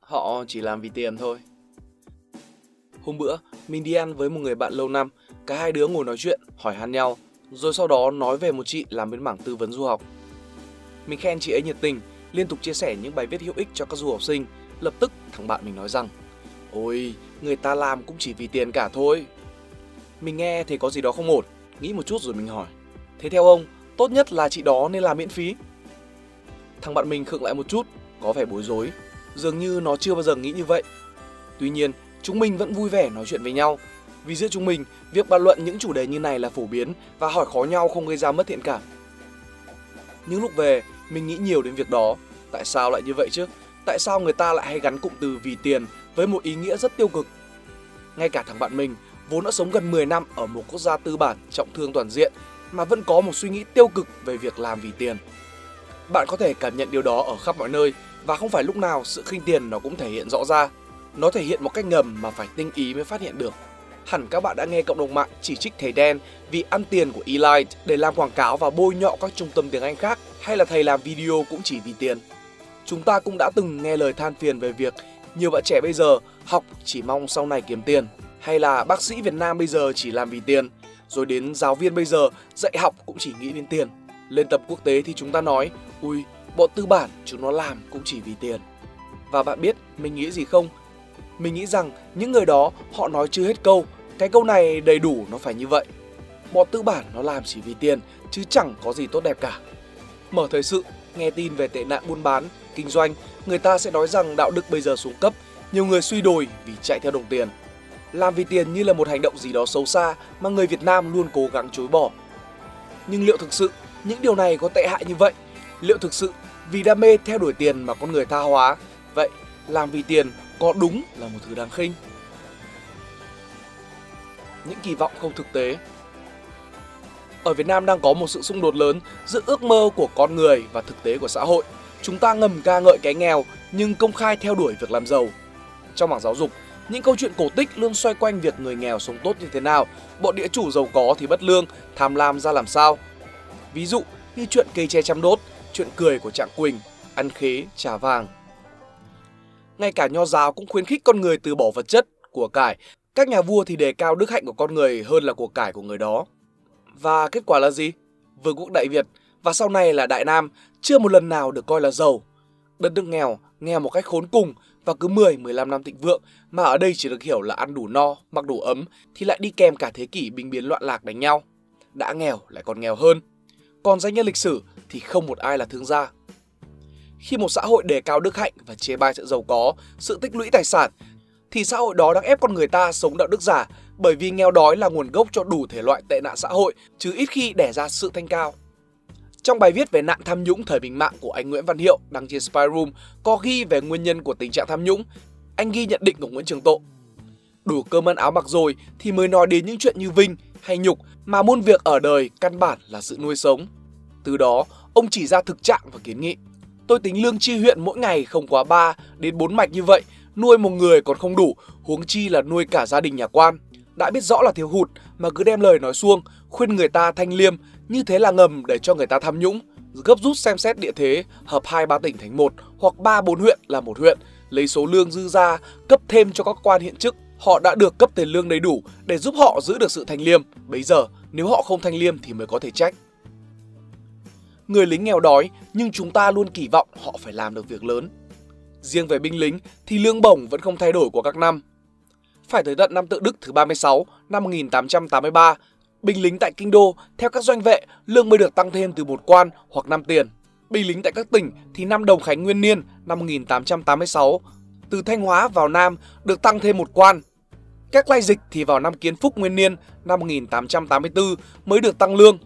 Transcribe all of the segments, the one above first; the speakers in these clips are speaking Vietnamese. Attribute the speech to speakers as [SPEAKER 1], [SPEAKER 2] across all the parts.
[SPEAKER 1] Họ chỉ làm vì tiền thôi. Hôm bữa, mình đi ăn với một người bạn lâu năm, cả hai đứa ngồi nói chuyện, hỏi han nhau, rồi sau đó nói về một chị làm bên mảng tư vấn du học. Mình khen chị ấy nhiệt tình, liên tục chia sẻ những bài viết hữu ích cho các du học sinh. Lập tức thằng bạn mình nói rằng, ôi, người ta làm cũng chỉ vì tiền cả thôi. Mình nghe thấy có gì đó không ổn, nghĩ một chút rồi mình hỏi, thế theo ông, tốt nhất là chị đó nên làm miễn phí? Thằng bạn mình khựng lại một chút, có vẻ bối rối, dường như nó chưa bao giờ nghĩ như vậy. Tuy nhiên, chúng mình vẫn vui vẻ nói chuyện với nhau. Vì giữa chúng mình, việc bàn luận những chủ đề như này là phổ biến và hỏi khó nhau không gây ra mất thiện cảm. Những lúc về, mình nghĩ nhiều đến việc đó. Tại sao lại như vậy chứ? Tại sao người ta lại hay gắn cụm từ vì tiền với một ý nghĩa rất tiêu cực? Ngay cả thằng bạn mình, vốn đã sống gần 10 năm ở một quốc gia tư bản, trọng thương toàn diện, mà vẫn có một suy nghĩ tiêu cực về việc làm vì tiền. Bạn có thể cảm nhận điều đó ở khắp mọi nơi, và không phải lúc nào sự khinh tiền nó cũng thể hiện rõ ra. Nó thể hiện một cách ngầm mà phải tinh ý mới phát hiện được. Hẳn các bạn đã nghe cộng đồng mạng chỉ trích thầy đen vì ăn tiền của Elite để làm quảng cáo và bôi nhọ các trung tâm tiếng Anh khác, hay là thầy làm video cũng chỉ vì tiền. Chúng ta cũng đã từng nghe lời than phiền về việc nhiều bạn trẻ bây giờ học chỉ mong sau này kiếm tiền hay là bác sĩ Việt Nam bây giờ chỉ làm vì tiền rồi đến giáo viên bây giờ dạy học cũng chỉ nghĩ đến tiền. Lên tập quốc tế thì chúng ta nói ui bọn tư bản chúng nó làm cũng chỉ vì tiền. Và bạn biết mình nghĩ gì không? Mình nghĩ rằng những người đó họ nói chưa hết câu Cái câu này đầy đủ nó phải như vậy Bọn tư bản nó làm chỉ vì tiền Chứ chẳng có gì tốt đẹp cả Mở thời sự, nghe tin về tệ nạn buôn bán, kinh doanh Người ta sẽ nói rằng đạo đức bây giờ xuống cấp Nhiều người suy đồi vì chạy theo đồng tiền làm vì tiền như là một hành động gì đó xấu xa Mà người Việt Nam luôn cố gắng chối bỏ Nhưng liệu thực sự những điều này có tệ hại như vậy? Liệu thực sự vì đam mê theo đuổi tiền mà con người tha hóa Vậy làm vì tiền có đúng là một thứ đáng khinh. Những kỳ vọng không thực tế Ở Việt Nam đang có một sự xung đột lớn giữa ước mơ của con người và thực tế của xã hội. Chúng ta ngầm ca ngợi cái nghèo nhưng công khai theo đuổi việc làm giàu. Trong mảng giáo dục, những câu chuyện cổ tích luôn xoay quanh việc người nghèo sống tốt như thế nào, bọn địa chủ giàu có thì bất lương, tham lam ra làm sao. Ví dụ như chuyện cây tre chăm đốt, chuyện cười của Trạng Quỳnh, ăn khế, trà vàng, ngay cả nho giáo cũng khuyến khích con người từ bỏ vật chất, của cải. Các nhà vua thì đề cao đức hạnh của con người hơn là của cải của người đó. Và kết quả là gì? Vương quốc Đại Việt và sau này là Đại Nam chưa một lần nào được coi là giàu. Đất nước nghèo, nghèo một cách khốn cùng và cứ 10-15 năm thịnh vượng mà ở đây chỉ được hiểu là ăn đủ no, mặc đủ ấm thì lại đi kèm cả thế kỷ binh biến loạn lạc đánh nhau. Đã nghèo lại còn nghèo hơn. Còn danh nhân lịch sử thì không một ai là thương gia. Khi một xã hội đề cao đức hạnh và chê bai sự giàu có, sự tích lũy tài sản, thì xã hội đó đang ép con người ta sống đạo đức giả bởi vì nghèo đói là nguồn gốc cho đủ thể loại tệ nạn xã hội, chứ ít khi đẻ ra sự thanh cao. Trong bài viết về nạn tham nhũng thời bình mạng của anh Nguyễn Văn Hiệu đăng trên Spyroom có ghi về nguyên nhân của tình trạng tham nhũng. Anh ghi nhận định của Nguyễn Trường Tộ. Đủ cơm ăn áo mặc rồi thì mới nói đến những chuyện như vinh hay nhục mà muôn việc ở đời căn bản là sự nuôi sống. Từ đó, ông chỉ ra thực trạng và kiến nghị. Tôi tính lương chi huyện mỗi ngày không quá 3 đến 4 mạch như vậy, nuôi một người còn không đủ, huống chi là nuôi cả gia đình nhà quan. Đã biết rõ là thiếu hụt mà cứ đem lời nói xuông, khuyên người ta thanh liêm, như thế là ngầm để cho người ta tham nhũng. Gấp rút xem xét địa thế, hợp hai ba tỉnh thành một hoặc ba bốn huyện là một huyện, lấy số lương dư ra cấp thêm cho các quan hiện chức. Họ đã được cấp tiền lương đầy đủ để giúp họ giữ được sự thanh liêm. Bây giờ, nếu họ không thanh liêm thì mới có thể trách người lính nghèo đói nhưng chúng ta luôn kỳ vọng họ phải làm được việc lớn. Riêng về binh lính thì lương bổng vẫn không thay đổi của các năm. Phải tới tận năm tự Đức thứ 36 năm 1883, binh lính tại Kinh Đô theo các doanh vệ lương mới được tăng thêm từ một quan hoặc năm tiền. Binh lính tại các tỉnh thì năm Đồng Khánh Nguyên Niên năm 1886 từ Thanh Hóa vào Nam được tăng thêm một quan. Các lai dịch thì vào năm Kiến Phúc Nguyên Niên năm 1884 mới được tăng lương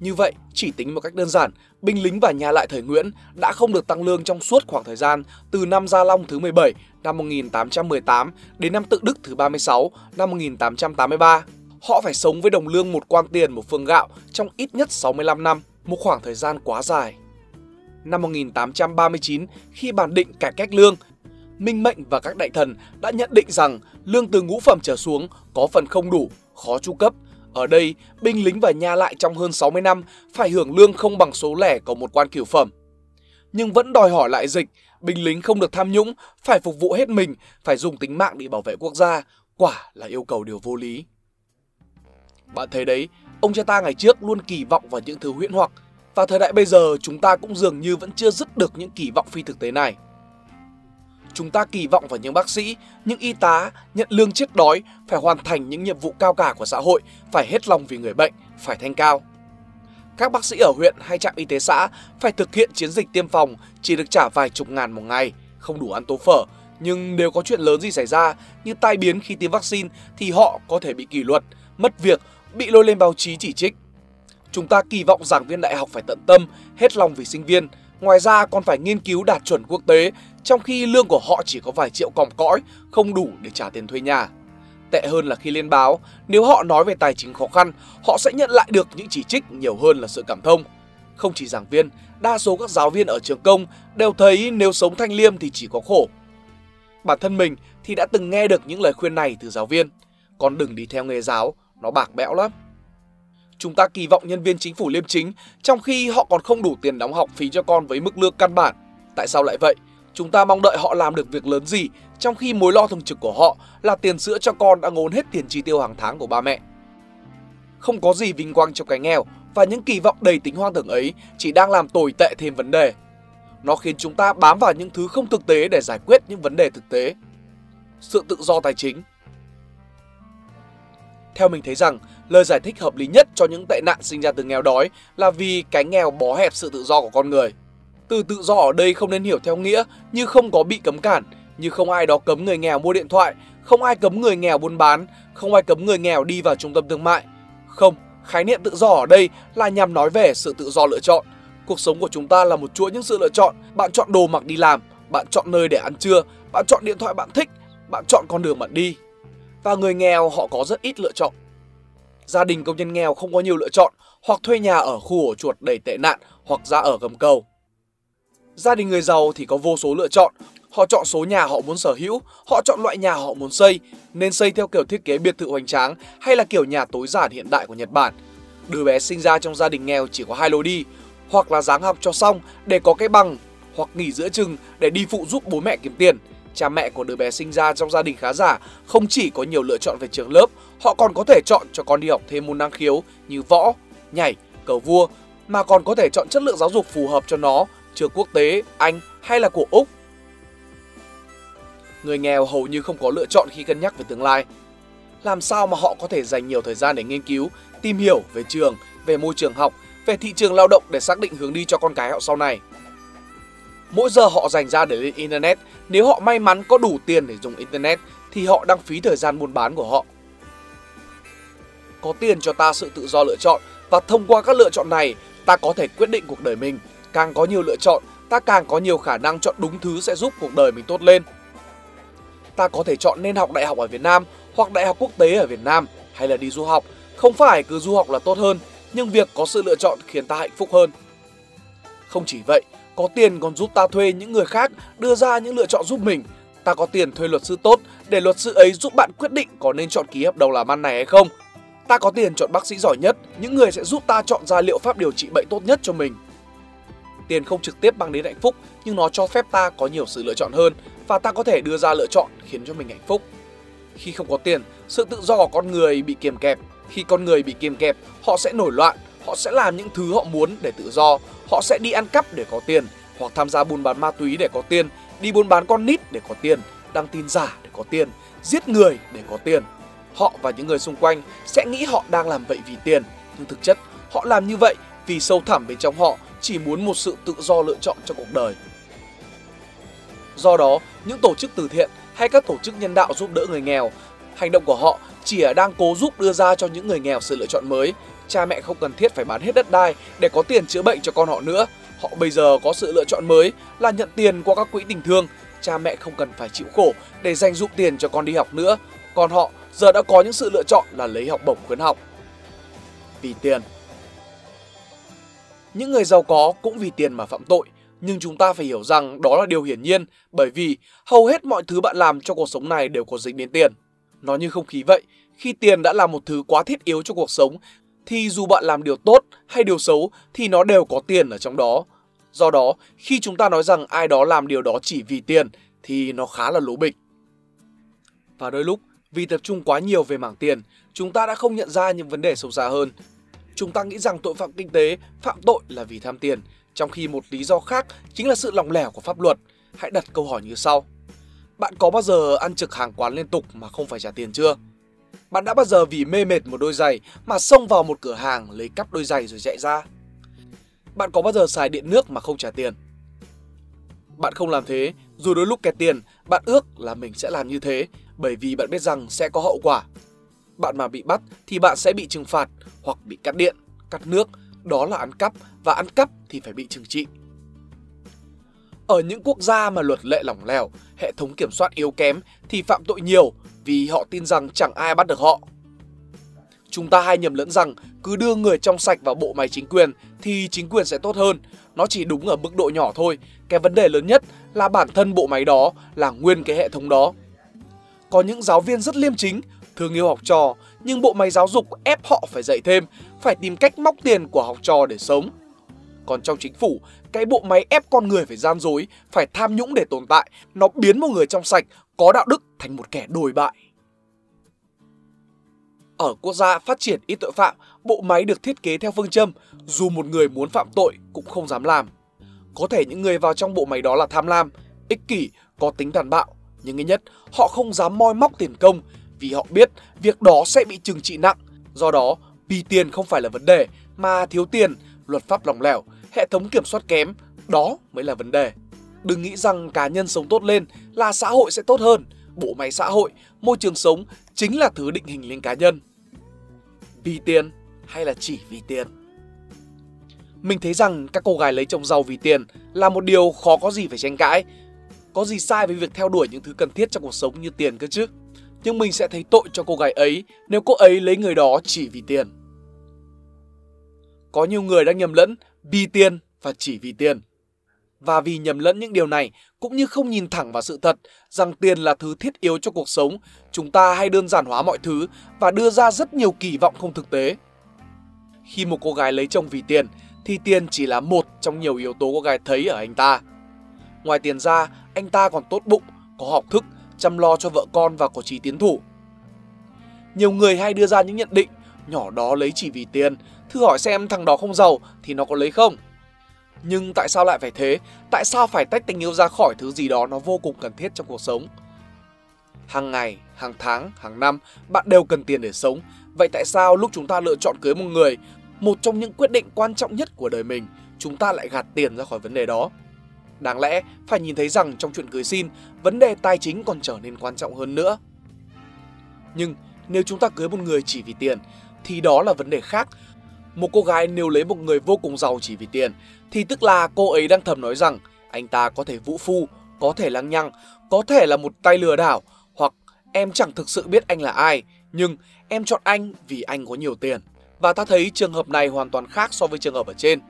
[SPEAKER 1] như vậy, chỉ tính một cách đơn giản, binh lính và nhà lại thời Nguyễn đã không được tăng lương trong suốt khoảng thời gian từ năm Gia Long thứ 17 năm 1818 đến năm Tự Đức thứ 36 năm 1883. Họ phải sống với đồng lương một quan tiền một phương gạo trong ít nhất 65 năm, một khoảng thời gian quá dài. Năm 1839, khi bàn định cải cách lương, Minh Mệnh và các đại thần đã nhận định rằng lương từ ngũ phẩm trở xuống có phần không đủ, khó chu cấp. Ở đây, binh lính và nha lại trong hơn 60 năm phải hưởng lương không bằng số lẻ của một quan cửu phẩm. Nhưng vẫn đòi hỏi lại dịch, binh lính không được tham nhũng, phải phục vụ hết mình, phải dùng tính mạng để bảo vệ quốc gia, quả là yêu cầu điều vô lý. Bạn thấy đấy, ông cha ta ngày trước luôn kỳ vọng vào những thứ huyễn hoặc, và thời đại bây giờ chúng ta cũng dường như vẫn chưa dứt được những kỳ vọng phi thực tế này. Chúng ta kỳ vọng vào những bác sĩ, những y tá nhận lương chết đói, phải hoàn thành những nhiệm vụ cao cả của xã hội, phải hết lòng vì người bệnh, phải thanh cao. Các bác sĩ ở huyện hay trạm y tế xã phải thực hiện chiến dịch tiêm phòng chỉ được trả vài chục ngàn một ngày, không đủ ăn tố phở. Nhưng nếu có chuyện lớn gì xảy ra như tai biến khi tiêm vaccine thì họ có thể bị kỷ luật, mất việc, bị lôi lên báo chí chỉ trích. Chúng ta kỳ vọng giảng viên đại học phải tận tâm, hết lòng vì sinh viên. Ngoài ra còn phải nghiên cứu đạt chuẩn quốc tế, trong khi lương của họ chỉ có vài triệu còm cõi, không đủ để trả tiền thuê nhà. Tệ hơn là khi lên báo, nếu họ nói về tài chính khó khăn, họ sẽ nhận lại được những chỉ trích nhiều hơn là sự cảm thông. Không chỉ giảng viên, đa số các giáo viên ở trường công đều thấy nếu sống thanh liêm thì chỉ có khổ. Bản thân mình thì đã từng nghe được những lời khuyên này từ giáo viên. Con đừng đi theo nghề giáo, nó bạc bẽo lắm. Chúng ta kỳ vọng nhân viên chính phủ liêm chính, trong khi họ còn không đủ tiền đóng học phí cho con với mức lương căn bản. Tại sao lại vậy? Chúng ta mong đợi họ làm được việc lớn gì, trong khi mối lo thường trực của họ là tiền sữa cho con đã ngốn hết tiền chi tiêu hàng tháng của ba mẹ. Không có gì vinh quang cho cái nghèo, và những kỳ vọng đầy tính hoang tưởng ấy chỉ đang làm tồi tệ thêm vấn đề. Nó khiến chúng ta bám vào những thứ không thực tế để giải quyết những vấn đề thực tế. Sự tự do tài chính theo mình thấy rằng, lời giải thích hợp lý nhất cho những tệ nạn sinh ra từ nghèo đói là vì cái nghèo bó hẹp sự tự do của con người. Từ tự do ở đây không nên hiểu theo nghĩa như không có bị cấm cản, như không ai đó cấm người nghèo mua điện thoại, không ai cấm người nghèo buôn bán, không ai cấm người nghèo đi vào trung tâm thương mại. Không, khái niệm tự do ở đây là nhằm nói về sự tự do lựa chọn. Cuộc sống của chúng ta là một chuỗi những sự lựa chọn. Bạn chọn đồ mặc đi làm, bạn chọn nơi để ăn trưa, bạn chọn điện thoại bạn thích, bạn chọn con đường bạn đi. Và người nghèo họ có rất ít lựa chọn. Gia đình công nhân nghèo không có nhiều lựa chọn, hoặc thuê nhà ở khu ổ chuột đầy tệ nạn, hoặc ra ở gầm cầu. Gia đình người giàu thì có vô số lựa chọn. Họ chọn số nhà họ muốn sở hữu, họ chọn loại nhà họ muốn xây, nên xây theo kiểu thiết kế biệt thự hoành tráng hay là kiểu nhà tối giản hiện đại của Nhật Bản. Đứa bé sinh ra trong gia đình nghèo chỉ có hai lối đi, hoặc là dáng học cho xong để có cái bằng, hoặc nghỉ giữa chừng để đi phụ giúp bố mẹ kiếm tiền. Cha mẹ của đứa bé sinh ra trong gia đình khá giả không chỉ có nhiều lựa chọn về trường lớp, họ còn có thể chọn cho con đi học thêm môn năng khiếu như võ, nhảy, cờ vua, mà còn có thể chọn chất lượng giáo dục phù hợp cho nó trường quốc tế, Anh hay là của Úc. Người nghèo hầu như không có lựa chọn khi cân nhắc về tương lai. Làm sao mà họ có thể dành nhiều thời gian để nghiên cứu, tìm hiểu về trường, về môi trường học, về thị trường lao động để xác định hướng đi cho con cái họ sau này. Mỗi giờ họ dành ra để lên Internet, nếu họ may mắn có đủ tiền để dùng Internet thì họ đang phí thời gian buôn bán của họ. Có tiền cho ta sự tự do lựa chọn và thông qua các lựa chọn này ta có thể quyết định cuộc đời mình Càng có nhiều lựa chọn, ta càng có nhiều khả năng chọn đúng thứ sẽ giúp cuộc đời mình tốt lên. Ta có thể chọn nên học đại học ở Việt Nam hoặc đại học quốc tế ở Việt Nam hay là đi du học. Không phải cứ du học là tốt hơn, nhưng việc có sự lựa chọn khiến ta hạnh phúc hơn. Không chỉ vậy, có tiền còn giúp ta thuê những người khác đưa ra những lựa chọn giúp mình. Ta có tiền thuê luật sư tốt để luật sư ấy giúp bạn quyết định có nên chọn ký hợp đồng làm ăn này hay không. Ta có tiền chọn bác sĩ giỏi nhất, những người sẽ giúp ta chọn ra liệu pháp điều trị bệnh tốt nhất cho mình. Tiền không trực tiếp mang đến hạnh phúc nhưng nó cho phép ta có nhiều sự lựa chọn hơn và ta có thể đưa ra lựa chọn khiến cho mình hạnh phúc. Khi không có tiền, sự tự do của con người bị kiềm kẹp. Khi con người bị kiềm kẹp, họ sẽ nổi loạn, họ sẽ làm những thứ họ muốn để tự do, họ sẽ đi ăn cắp để có tiền, hoặc tham gia buôn bán ma túy để có tiền, đi buôn bán con nít để có tiền, đăng tin giả để có tiền, giết người để có tiền. Họ và những người xung quanh sẽ nghĩ họ đang làm vậy vì tiền, nhưng thực chất họ làm như vậy vì sâu thẳm bên trong họ chỉ muốn một sự tự do lựa chọn cho cuộc đời. Do đó, những tổ chức từ thiện hay các tổ chức nhân đạo giúp đỡ người nghèo, hành động của họ chỉ đang cố giúp đưa ra cho những người nghèo sự lựa chọn mới. Cha mẹ không cần thiết phải bán hết đất đai để có tiền chữa bệnh cho con họ nữa. Họ bây giờ có sự lựa chọn mới là nhận tiền qua các quỹ tình thương. Cha mẹ không cần phải chịu khổ để dành dụm tiền cho con đi học nữa. Còn họ giờ đã có những sự lựa chọn là lấy học bổng khuyến học. Vì tiền những người giàu có cũng vì tiền mà phạm tội, Nhưng chúng ta phải hiểu rằng đó là điều hiển nhiên bởi vì hầu hết mọi thứ bạn làm trong cuộc sống này đều có dính đến tiền. Nó như không khí vậy, khi tiền đã là một thứ quá thiết yếu cho cuộc sống thì dù bạn làm điều tốt hay điều xấu thì nó đều có tiền ở trong đó. Do đó, khi chúng ta nói rằng ai đó làm điều đó chỉ vì tiền thì nó khá là lố bịch. Và đôi lúc, vì tập trung quá nhiều về mảng tiền, chúng ta đã không nhận ra những vấn đề sâu xa hơn. Chúng ta nghĩ rằng tội phạm kinh tế phạm tội là vì tham tiền, trong khi một lý do khác chính là sự lỏng lẻo của pháp luật. Hãy đặt câu hỏi như sau. Bạn có bao giờ ăn trực hàng quán liên tục mà không phải trả tiền chưa? Bạn đã bao giờ vì mê mệt một đôi giày mà xông vào một cửa hàng lấy cắp đôi giày rồi chạy ra? Bạn có bao giờ xài điện nước mà không trả tiền? Bạn không làm thế, dù đôi lúc kẹt tiền, bạn ước là mình sẽ làm như thế bởi vì bạn biết rằng sẽ có hậu quả. Bạn mà bị bắt thì bạn sẽ bị trừng phạt hoặc bị cắt điện, cắt nước, đó là ăn cắp và ăn cắp thì phải bị trừng trị. Ở những quốc gia mà luật lệ lỏng lẻo, hệ thống kiểm soát yếu kém thì phạm tội nhiều vì họ tin rằng chẳng ai bắt được họ. Chúng ta hay nhầm lẫn rằng cứ đưa người trong sạch vào bộ máy chính quyền thì chính quyền sẽ tốt hơn. Nó chỉ đúng ở mức độ nhỏ thôi. Cái vấn đề lớn nhất là bản thân bộ máy đó là nguyên cái hệ thống đó. Có những giáo viên rất liêm chính, thương yêu học trò, nhưng bộ máy giáo dục ép họ phải dạy thêm, phải tìm cách móc tiền của học trò để sống. Còn trong chính phủ, cái bộ máy ép con người phải gian dối, phải tham nhũng để tồn tại, nó biến một người trong sạch, có đạo đức thành một kẻ đồi bại. Ở quốc gia phát triển ít tội phạm, bộ máy được thiết kế theo phương châm dù một người muốn phạm tội cũng không dám làm. Có thể những người vào trong bộ máy đó là tham lam, ích kỷ, có tính tàn bạo, nhưng ít nhất họ không dám moi móc tiền công vì họ biết việc đó sẽ bị trừng trị nặng. Do đó, vì tiền không phải là vấn đề mà thiếu tiền, luật pháp lỏng lẻo, hệ thống kiểm soát kém, đó mới là vấn đề. Đừng nghĩ rằng cá nhân sống tốt lên là xã hội sẽ tốt hơn. Bộ máy xã hội, môi trường sống chính là thứ định hình lên cá nhân. Vì tiền hay là chỉ vì tiền? Mình thấy rằng các cô gái lấy chồng giàu vì tiền là một điều khó có gì phải tranh cãi. Có gì sai với việc theo đuổi những thứ cần thiết trong cuộc sống như tiền cơ chứ? Nhưng mình sẽ thấy tội cho cô gái ấy nếu cô ấy lấy người đó chỉ vì tiền. Có nhiều người đang nhầm lẫn vì tiền và chỉ vì tiền. Và vì nhầm lẫn những điều này cũng như không nhìn thẳng vào sự thật rằng tiền là thứ thiết yếu cho cuộc sống, chúng ta hay đơn giản hóa mọi thứ và đưa ra rất nhiều kỳ vọng không thực tế. Khi một cô gái lấy chồng vì tiền thì tiền chỉ là một trong nhiều yếu tố cô gái thấy ở anh ta. Ngoài tiền ra, anh ta còn tốt bụng, có học thức, chăm lo cho vợ con và có trí tiến thủ. Nhiều người hay đưa ra những nhận định nhỏ đó lấy chỉ vì tiền, thử hỏi xem thằng đó không giàu thì nó có lấy không? Nhưng tại sao lại phải thế? Tại sao phải tách tình yêu ra khỏi thứ gì đó nó vô cùng cần thiết trong cuộc sống? Hàng ngày, hàng tháng, hàng năm, bạn đều cần tiền để sống. Vậy tại sao lúc chúng ta lựa chọn cưới một người, một trong những quyết định quan trọng nhất của đời mình, chúng ta lại gạt tiền ra khỏi vấn đề đó? Đáng lẽ phải nhìn thấy rằng trong chuyện cưới xin, vấn đề tài chính còn trở nên quan trọng hơn nữa. Nhưng nếu chúng ta cưới một người chỉ vì tiền, thì đó là vấn đề khác. Một cô gái nếu lấy một người vô cùng giàu chỉ vì tiền, thì tức là cô ấy đang thầm nói rằng anh ta có thể vũ phu, có thể lăng nhăng, có thể là một tay lừa đảo, hoặc em chẳng thực sự biết anh là ai, nhưng em chọn anh vì anh có nhiều tiền. Và ta thấy trường hợp này hoàn toàn khác so với trường hợp ở trên.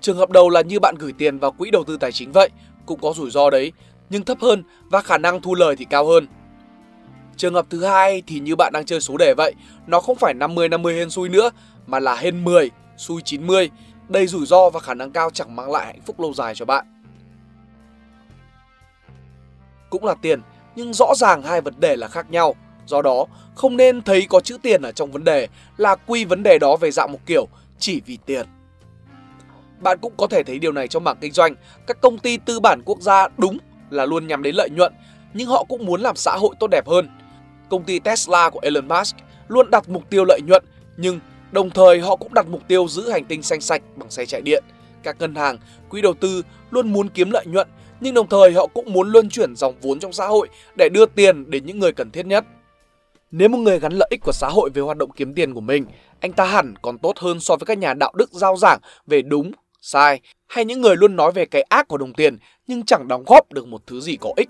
[SPEAKER 1] Trường hợp đầu là như bạn gửi tiền vào quỹ đầu tư tài chính vậy, cũng có rủi ro đấy, nhưng thấp hơn và khả năng thu lời thì cao hơn. Trường hợp thứ hai thì như bạn đang chơi số đề vậy, nó không phải 50 50 hên xui nữa mà là hên 10, xui 90, đầy rủi ro và khả năng cao chẳng mang lại hạnh phúc lâu dài cho bạn. Cũng là tiền, nhưng rõ ràng hai vấn đề là khác nhau. Do đó, không nên thấy có chữ tiền ở trong vấn đề là quy vấn đề đó về dạng một kiểu chỉ vì tiền. Bạn cũng có thể thấy điều này trong mảng kinh doanh. Các công ty tư bản quốc gia đúng là luôn nhắm đến lợi nhuận, nhưng họ cũng muốn làm xã hội tốt đẹp hơn. Công ty Tesla của Elon Musk luôn đặt mục tiêu lợi nhuận, nhưng đồng thời họ cũng đặt mục tiêu giữ hành tinh xanh sạch bằng xe chạy điện. Các ngân hàng, quỹ đầu tư luôn muốn kiếm lợi nhuận, nhưng đồng thời họ cũng muốn luân chuyển dòng vốn trong xã hội để đưa tiền đến những người cần thiết nhất. Nếu một người gắn lợi ích của xã hội với hoạt động kiếm tiền của mình, anh ta hẳn còn tốt hơn so với các nhà đạo đức giao giảng về đúng, sai hay những người luôn nói về cái ác của đồng tiền nhưng chẳng đóng góp được một thứ gì có ích.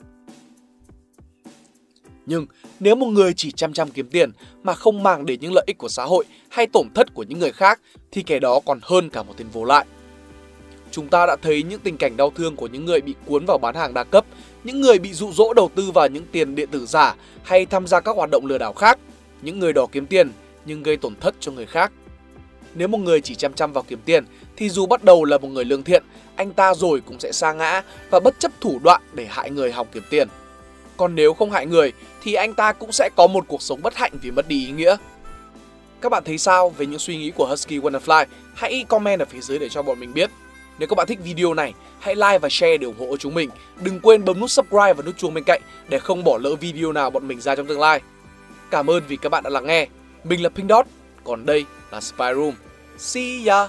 [SPEAKER 1] Nhưng nếu một người chỉ chăm chăm kiếm tiền mà không mang đến những lợi ích của xã hội hay tổn thất của những người khác thì kẻ đó còn hơn cả một tên vô lại. Chúng ta đã thấy những tình cảnh đau thương của những người bị cuốn vào bán hàng đa cấp, những người bị dụ dỗ đầu tư vào những tiền điện tử giả hay tham gia các hoạt động lừa đảo khác, những người đó kiếm tiền nhưng gây tổn thất cho người khác. Nếu một người chỉ chăm chăm vào kiếm tiền thì dù bắt đầu là một người lương thiện, anh ta rồi cũng sẽ sa ngã và bất chấp thủ đoạn để hại người hòng kiếm tiền. Còn nếu không hại người thì anh ta cũng sẽ có một cuộc sống bất hạnh vì mất đi ý nghĩa. Các bạn thấy sao về những suy nghĩ của Husky Wonderfly? Hãy comment ở phía dưới để cho bọn mình biết. Nếu các bạn thích video này, hãy like và share để ủng hộ chúng mình. Đừng quên bấm nút subscribe và nút chuông bên cạnh để không bỏ lỡ video nào bọn mình ra trong tương lai. Cảm ơn vì các bạn đã lắng nghe. Mình là Pink Dot, còn đây là Spy Room. See ya!